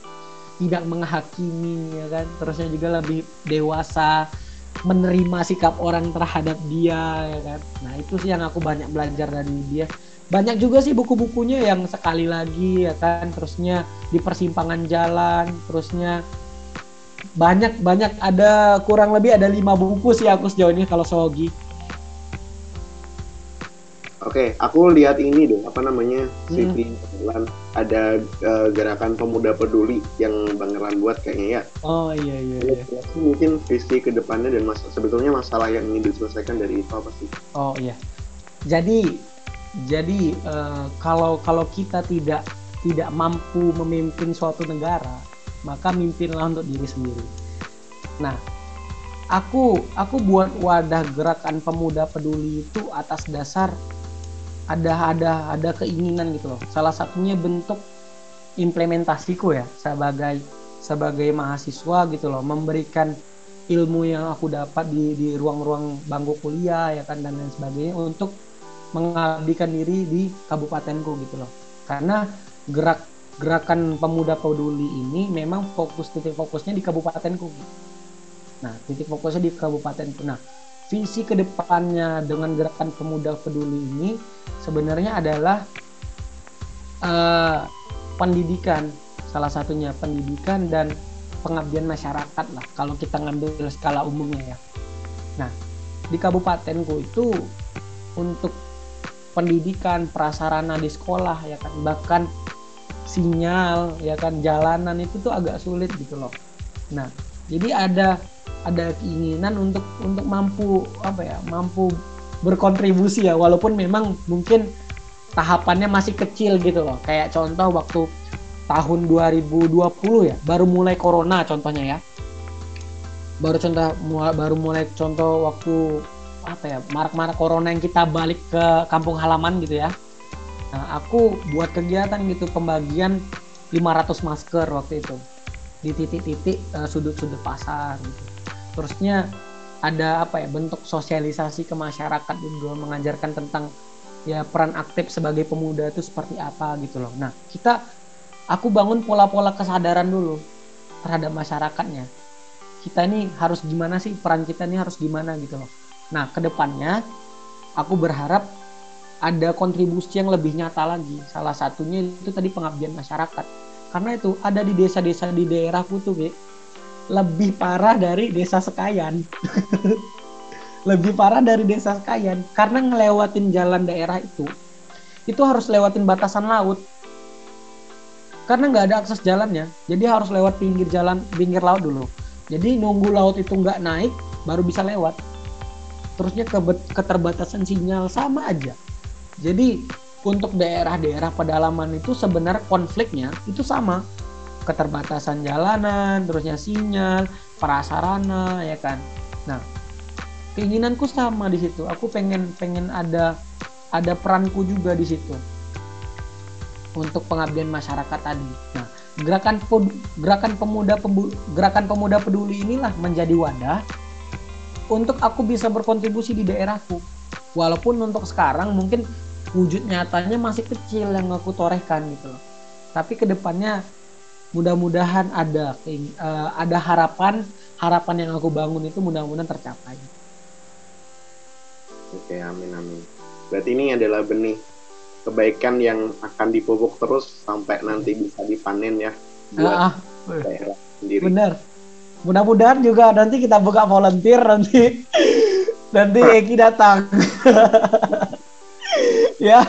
tidak menghakimi ya kan. Terusnya juga lebih dewasa menerima sikap orang terhadap dia ya kan. Nah itu sih yang aku banyak belajar dari dia banyak juga sih buku-bukunya yang sekali lagi ya kan terusnya di persimpangan jalan terusnya banyak banyak ada kurang lebih ada lima buku sih aku sejauh ini kalau Sogi Oke, aku lihat ini deh, apa namanya, CV hmm. ada uh, gerakan pemuda peduli yang Bang Erlan buat kayaknya ya. Oh iya iya. iya. Ya, mungkin visi ke depannya dan masa, sebetulnya masalah yang ingin diselesaikan dari itu apa sih? Oh iya. Jadi jadi uh, kalau kalau kita tidak tidak mampu memimpin suatu negara, maka mimpinlah untuk diri sendiri. Nah, aku aku buat wadah gerakan pemuda peduli itu atas dasar ada ada ada keinginan gitu loh salah satunya bentuk implementasiku ya sebagai sebagai mahasiswa gitu loh memberikan ilmu yang aku dapat di di ruang-ruang bangku kuliah ya kan dan lain sebagainya untuk mengabdikan diri di kabupatenku gitu loh. Karena gerak gerakan pemuda peduli ini memang fokus titik fokusnya di kabupatenku. Nah titik fokusnya di kabupatenku. Nah visi ke depannya dengan gerakan pemuda peduli ini sebenarnya adalah uh, pendidikan salah satunya pendidikan dan pengabdian masyarakat lah kalau kita ngambil skala umumnya ya. Nah di kabupatenku itu untuk pendidikan prasarana di sekolah ya kan? Bahkan sinyal ya kan? Jalanan itu tuh agak sulit gitu loh. Nah jadi ada ada keinginan untuk untuk mampu apa ya? Mampu berkontribusi ya walaupun memang mungkin tahapannya masih kecil gitu loh. Kayak contoh waktu tahun 2020 ya baru mulai corona contohnya ya. Baru contoh baru mulai contoh waktu apa ya marak-marak corona yang kita balik ke kampung halaman gitu ya. Nah aku buat kegiatan gitu pembagian 500 masker waktu itu. Di titik-titik uh, sudut-sudut pasar gitu. Terusnya ada apa ya bentuk sosialisasi ke masyarakat juga mengajarkan tentang ya peran aktif sebagai pemuda itu seperti apa gitu loh. Nah kita aku bangun pola-pola kesadaran dulu terhadap masyarakatnya. Kita ini harus gimana sih peran kita ini harus gimana gitu loh. Nah ke depannya aku berharap ada kontribusi yang lebih nyata lagi. Salah satunya itu tadi pengabdian masyarakat. Karena itu ada di desa-desa di daerahku tuh, Be, lebih parah dari desa Sekayan. lebih parah dari desa Sekayan karena ngelewatin jalan daerah itu itu harus lewatin batasan laut karena nggak ada akses jalannya jadi harus lewat pinggir jalan pinggir laut dulu jadi nunggu laut itu nggak naik baru bisa lewat. Terusnya ke keterbatasan sinyal sama aja. Jadi untuk daerah-daerah pedalaman itu sebenarnya konfliknya itu sama. Keterbatasan jalanan, terusnya sinyal, prasarana ya kan. Nah, keinginanku sama di situ. Aku pengen pengen ada ada peranku juga di situ untuk pengabdian masyarakat tadi. Nah, gerakan gerakan pemuda gerakan pemuda peduli inilah menjadi wadah untuk aku bisa berkontribusi di daerahku. Walaupun untuk sekarang mungkin wujud nyatanya masih kecil yang aku torehkan gitu loh. Tapi ke depannya mudah-mudahan ada uh, ada harapan harapan yang aku bangun itu mudah-mudahan tercapai. Oke, amin amin. Berarti ini adalah benih kebaikan yang akan dipupuk terus sampai nanti bisa dipanen ya buat ah, ah. daerah sendiri. Bener. Mudah-mudahan juga nanti kita buka volunteer nanti nanti Eki datang. ya.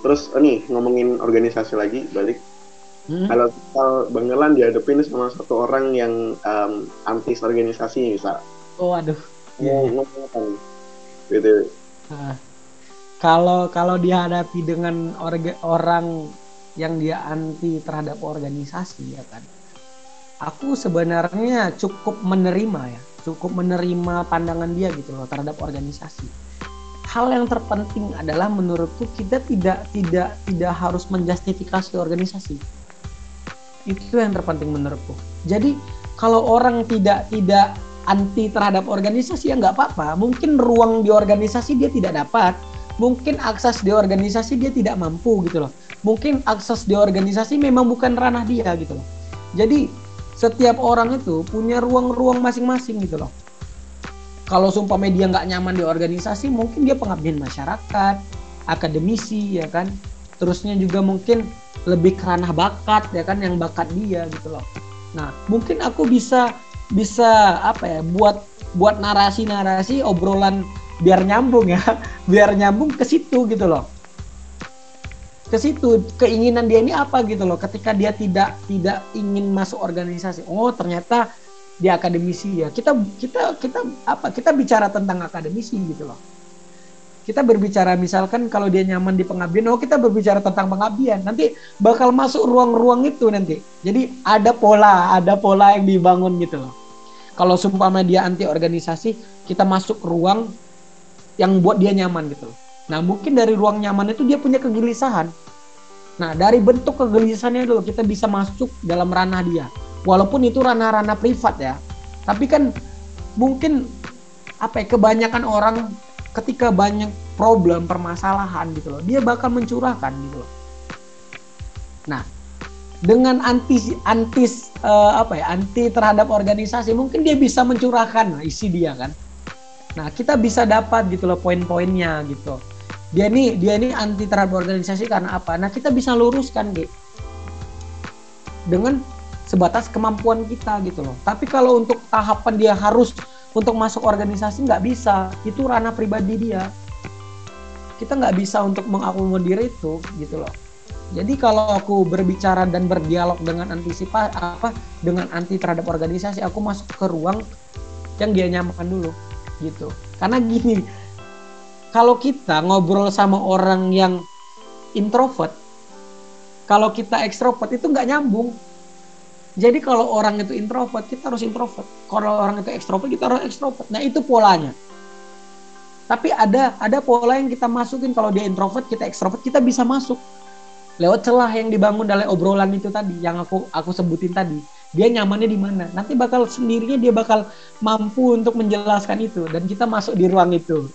Terus oh nih ngomongin organisasi lagi balik. Hmm? Kalau Bang Nelan dihadapin sama satu orang yang um, anti organisasi misal. Oh aduh. Mau yeah. ngomong apa nih? Gitu kalau kalau dihadapi dengan orga, orang yang dia anti terhadap organisasi ya kan? Aku sebenarnya cukup menerima ya cukup menerima pandangan dia gitu loh terhadap organisasi. Hal yang terpenting adalah menurutku kita tidak tidak tidak harus menjustifikasi organisasi. Itu yang terpenting menurutku. Jadi kalau orang tidak tidak anti terhadap organisasi ya nggak apa-apa. Mungkin ruang di organisasi dia tidak dapat, mungkin akses di organisasi dia tidak mampu gitu loh. Mungkin akses di organisasi memang bukan ranah dia gitu loh. Jadi setiap orang itu punya ruang-ruang masing-masing gitu loh. Kalau sumpah media nggak nyaman di organisasi, mungkin dia pengabdian masyarakat, akademisi ya kan. Terusnya juga mungkin lebih kerana bakat ya kan yang bakat dia gitu loh. Nah, mungkin aku bisa bisa apa ya buat buat narasi-narasi obrolan biar nyambung ya biar nyambung ke situ gitu loh ke situ keinginan dia ini apa gitu loh ketika dia tidak tidak ingin masuk organisasi. Oh ternyata dia akademisi ya. Kita kita kita apa kita bicara tentang akademisi gitu loh. Kita berbicara misalkan kalau dia nyaman di pengabdian oh kita berbicara tentang pengabdian. Nanti bakal masuk ruang-ruang itu nanti. Jadi ada pola ada pola yang dibangun gitu loh. Kalau sumpah dia anti organisasi, kita masuk ruang yang buat dia nyaman gitu. Nah, mungkin dari ruang nyaman itu dia punya kegelisahan. Nah, dari bentuk kegelisahannya dulu kita bisa masuk dalam ranah dia. Walaupun itu ranah-ranah privat ya. Tapi kan mungkin apa ya, kebanyakan orang ketika banyak problem, permasalahan gitu loh, dia bakal mencurahkan gitu loh. Nah, dengan anti anti uh, apa ya anti terhadap organisasi mungkin dia bisa mencurahkan isi dia kan nah kita bisa dapat gitu loh poin-poinnya gitu dia ini dia ini anti terhadap organisasi karena apa? Nah kita bisa luruskan gitu dengan sebatas kemampuan kita gitu loh. Tapi kalau untuk tahapan dia harus untuk masuk organisasi nggak bisa. Itu ranah pribadi dia. Kita nggak bisa untuk mengakomodir itu gitu loh. Jadi kalau aku berbicara dan berdialog dengan antisipasi apa dengan anti terhadap organisasi, aku masuk ke ruang yang dia nyaman dulu gitu. Karena gini, kalau kita ngobrol sama orang yang introvert, kalau kita ekstrovert itu nggak nyambung. Jadi kalau orang itu introvert, kita harus introvert. Kalau orang itu ekstrovert, kita harus ekstrovert. Nah itu polanya. Tapi ada ada pola yang kita masukin kalau dia introvert, kita ekstrovert, kita bisa masuk lewat celah yang dibangun dari obrolan itu tadi, yang aku aku sebutin tadi. Dia nyamannya di mana? Nanti bakal sendirinya dia bakal mampu untuk menjelaskan itu dan kita masuk di ruang itu.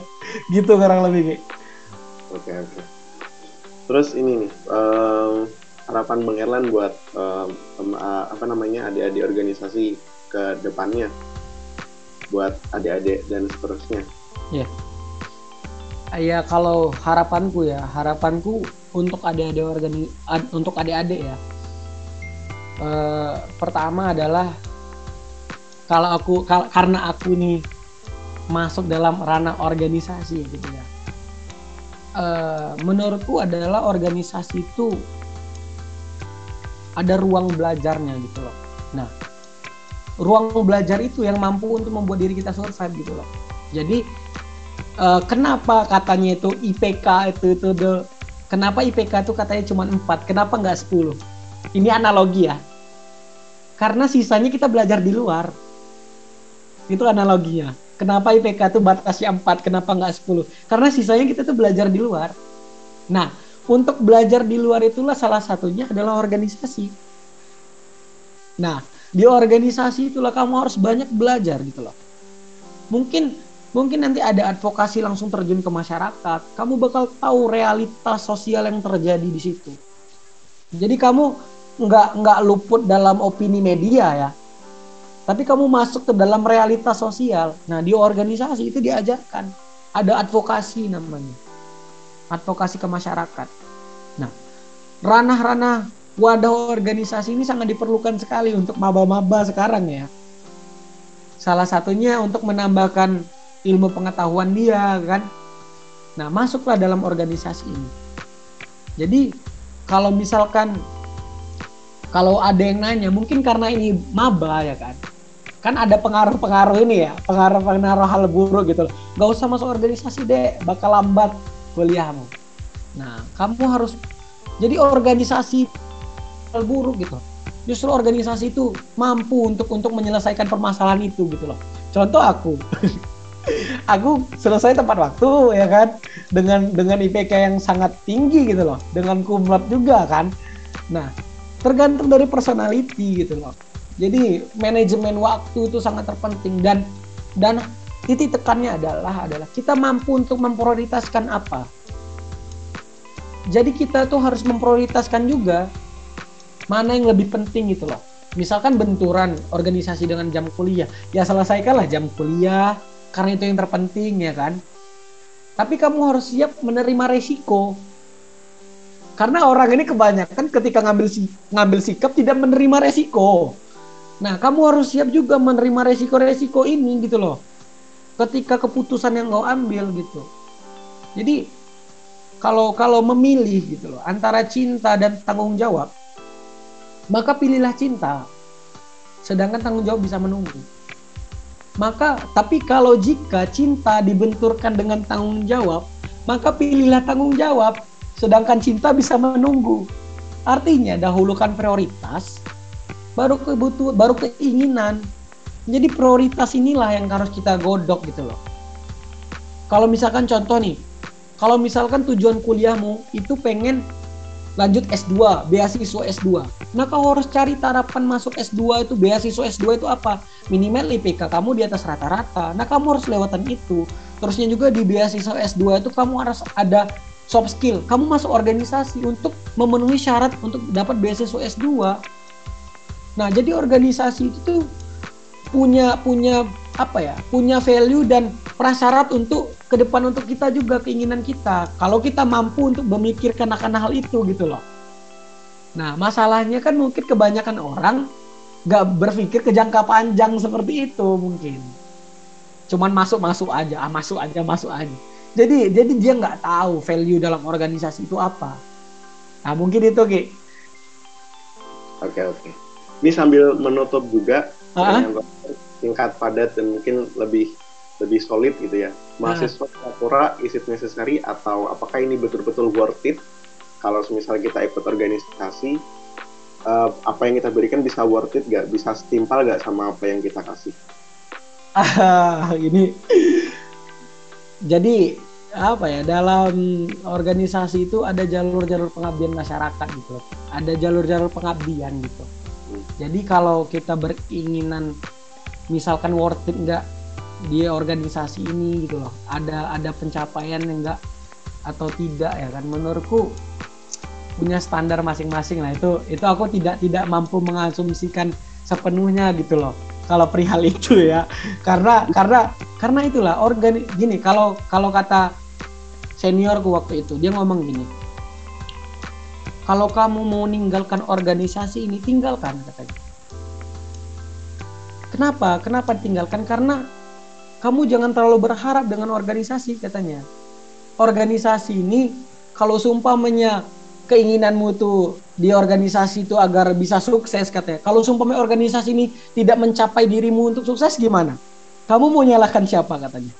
gitu kurang lebih. Oke oke. Terus ini nih um, harapan Bang Erlan buat um, um, uh, apa namanya adik-adik organisasi ke depannya buat adik-adik dan seterusnya. Ya. Yeah. Ya kalau harapanku ya, harapanku untuk adik-adik organi ad, untuk adik-adik ya. E, pertama adalah kalau aku kal karena aku nih masuk dalam ranah organisasi gitu ya uh, menurutku adalah organisasi itu ada ruang belajarnya gitu loh. Nah, ruang belajar itu yang mampu untuk membuat diri kita survive gitu loh. Jadi uh, kenapa katanya itu IPK itu itu the, kenapa IPK itu katanya cuma 4, kenapa nggak 10? Ini analogi ya. Karena sisanya kita belajar di luar. Itu analoginya. Kenapa IPK itu batasnya 4, kenapa nggak 10? Karena sisanya kita tuh belajar di luar. Nah, untuk belajar di luar itulah salah satunya adalah organisasi. Nah, di organisasi itulah kamu harus banyak belajar gitu loh. Mungkin mungkin nanti ada advokasi langsung terjun ke masyarakat, kamu bakal tahu realitas sosial yang terjadi di situ. Jadi kamu nggak nggak luput dalam opini media ya, tapi kamu masuk ke dalam realitas sosial. Nah, di organisasi itu diajarkan ada advokasi namanya. Advokasi ke masyarakat. Nah, ranah-ranah wadah organisasi ini sangat diperlukan sekali untuk maba-maba sekarang ya. Salah satunya untuk menambahkan ilmu pengetahuan dia kan. Nah, masuklah dalam organisasi ini. Jadi, kalau misalkan kalau ada yang nanya, mungkin karena ini maba ya kan kan ada pengaruh-pengaruh ini ya, pengaruh-pengaruh hal buruk gitu loh. Gak usah masuk organisasi deh, bakal lambat kuliahmu. Nah, kamu harus jadi organisasi hal buruk gitu. Justru organisasi itu mampu untuk untuk menyelesaikan permasalahan itu gitu loh. Contoh aku. aku selesai tepat waktu ya kan dengan dengan IPK yang sangat tinggi gitu loh, dengan kumlot juga kan. Nah, tergantung dari personality gitu loh jadi manajemen waktu itu sangat terpenting dan dan titik tekannya adalah adalah kita mampu untuk memprioritaskan apa. Jadi kita tuh harus memprioritaskan juga mana yang lebih penting gitu loh. Misalkan benturan organisasi dengan jam kuliah, ya selesaikanlah jam kuliah karena itu yang terpenting ya kan. Tapi kamu harus siap menerima resiko. Karena orang ini kebanyakan ketika ngambil ngambil sikap tidak menerima resiko. Nah, kamu harus siap juga menerima resiko-resiko ini gitu loh. Ketika keputusan yang kau ambil gitu. Jadi kalau kalau memilih gitu loh antara cinta dan tanggung jawab, maka pilihlah cinta. Sedangkan tanggung jawab bisa menunggu. Maka tapi kalau jika cinta dibenturkan dengan tanggung jawab, maka pilihlah tanggung jawab. Sedangkan cinta bisa menunggu. Artinya dahulukan prioritas, baru kebutuhan baru keinginan jadi prioritas inilah yang harus kita godok gitu loh kalau misalkan contoh nih kalau misalkan tujuan kuliahmu itu pengen lanjut S2, beasiswa S2. Nah, kau harus cari tarapan masuk S2 itu, beasiswa S2 itu apa? Minimal IPK kamu di atas rata-rata. Nah, kamu harus lewatan itu. Terusnya juga di beasiswa S2 itu kamu harus ada soft skill. Kamu masuk organisasi untuk memenuhi syarat untuk dapat beasiswa S2. Nah, jadi organisasi itu tuh punya punya apa ya? Punya value dan prasyarat untuk ke depan untuk kita juga keinginan kita. Kalau kita mampu untuk memikirkan akan hal itu gitu loh. Nah, masalahnya kan mungkin kebanyakan orang nggak berpikir ke jangka panjang seperti itu mungkin. Cuman masuk-masuk aja, ah, masuk aja, masuk aja. Jadi jadi dia nggak tahu value dalam organisasi itu apa. Nah, mungkin itu, Ki. Oke, oke. Ini sambil menutup juga tingkat padat dan mungkin lebih lebih solid gitu ya. Mahasiswa uh-huh. is it necessary? Atau apakah ini betul-betul worth it? Kalau misalnya kita ikut organisasi uh, apa yang kita berikan bisa worth it gak bisa setimpal gak sama apa yang kita kasih? Ah ini jadi apa ya dalam organisasi itu ada jalur-jalur pengabdian masyarakat gitu. Ada jalur-jalur pengabdian gitu. Jadi kalau kita beringinan misalkan worth it nggak di organisasi ini gitu loh. Ada ada pencapaian yang enggak atau tidak ya kan menurutku punya standar masing-masing lah itu itu aku tidak tidak mampu mengasumsikan sepenuhnya gitu loh kalau perihal itu ya. Karena karena karena itulah organ gini kalau kalau kata seniorku waktu itu dia ngomong gini kalau kamu mau meninggalkan organisasi ini tinggalkan katanya. Kenapa? Kenapa tinggalkan karena kamu jangan terlalu berharap dengan organisasi katanya. Organisasi ini kalau sumpamanya keinginanmu tuh di organisasi itu agar bisa sukses katanya. Kalau sumpamanya organisasi ini tidak mencapai dirimu untuk sukses gimana? Kamu mau nyalahkan siapa katanya?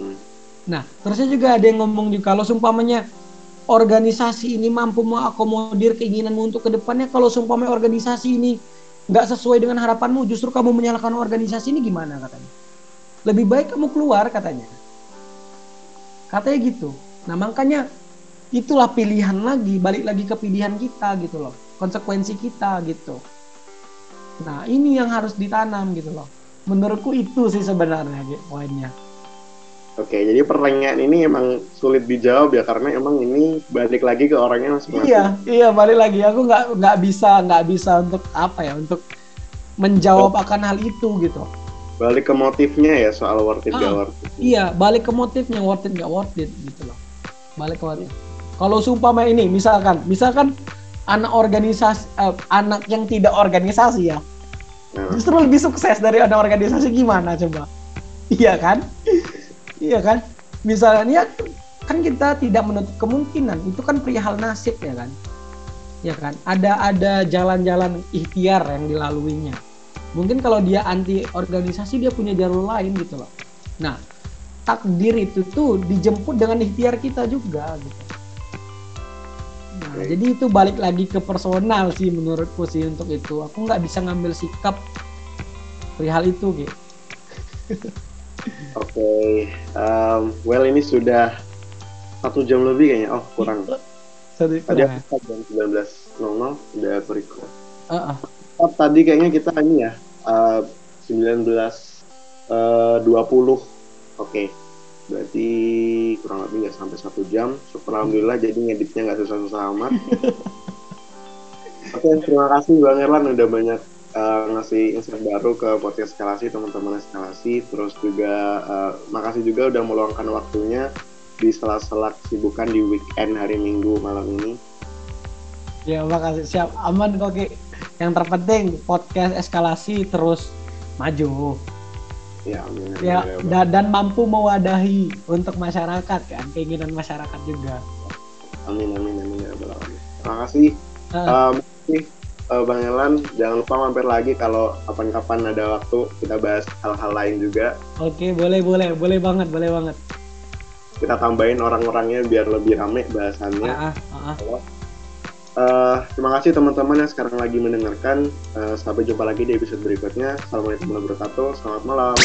Hmm. Nah, terusnya juga ada yang ngomong juga kalau sumpamanya organisasi ini mampu mengakomodir keinginanmu untuk ke depannya, kalau sumpamanya organisasi ini nggak sesuai dengan harapanmu, justru kamu menyalahkan organisasi ini gimana katanya? Lebih baik kamu keluar katanya. Katanya gitu. Nah makanya itulah pilihan lagi, balik lagi ke pilihan kita gitu loh, konsekuensi kita gitu. Nah ini yang harus ditanam gitu loh. Menurutku itu sih sebenarnya gitu, poinnya. Oke, jadi pertanyaan ini emang sulit dijawab ya karena emang ini balik lagi ke orangnya masing-masing. Iya, iya balik lagi. Aku nggak nggak bisa nggak bisa untuk apa ya untuk menjawab akan hal itu gitu. Balik ke motifnya ya soal worth it ah, gak worth it. Iya, balik ke motifnya worth it gak worth it gitu loh. Balik ke motif. Kalau sumpah ini misalkan, misalkan anak organisasi uh, anak yang tidak organisasi ya, nah. justru lebih sukses dari anak organisasi gimana coba? Iya kan? Iya kan? Misalnya kan kita tidak menutup kemungkinan itu kan perihal nasib ya kan? Ya kan? Ada ada jalan-jalan ikhtiar yang dilaluinya. Mungkin kalau dia anti organisasi dia punya jalur lain gitu loh. Nah, takdir itu tuh dijemput dengan ikhtiar kita juga gitu. Nah, jadi itu balik lagi ke personal sih menurutku sih untuk itu. Aku nggak bisa ngambil sikap perihal itu gitu. Oke, okay. um, well ini sudah satu jam lebih kayaknya. Oh kurang. Tadi jam sembilan belas nol udah berikut. Uh -uh. tadi kayaknya kita ini ya uh, sembilan belas uh, dua puluh. Oke, berarti kurang lebih nggak sampai satu jam. Syukur alhamdulillah jadi ngeditnya nggak susah-susah amat. Oke, terima kasih Bang Erlan udah banyak uh, ngasih insight baru ke podcast eskalasi teman-teman eskalasi. Terus juga uh, makasih juga udah meluangkan waktunya di sela-sela kesibukan di weekend hari Minggu malam ini. Ya makasih. Siap. Aman kok Ki. Yang terpenting podcast eskalasi terus maju ya amin, amin, ya, ya dan, dan mampu mewadahi untuk masyarakat kan keinginan masyarakat juga amin amin amin ya terima kasih uh. um, uh, Bang Elan jangan lupa mampir lagi kalau kapan-kapan ada waktu kita bahas hal-hal lain juga. Oke, boleh boleh, boleh banget, boleh banget. Kita tambahin orang-orangnya biar lebih rame bahasannya. Uh, uh, uh. Uh, terima kasih teman-teman yang sekarang lagi mendengarkan. Uh, sampai jumpa lagi di episode berikutnya. Assalamualaikum warahmatullahi wabarakatuh. Selamat malam.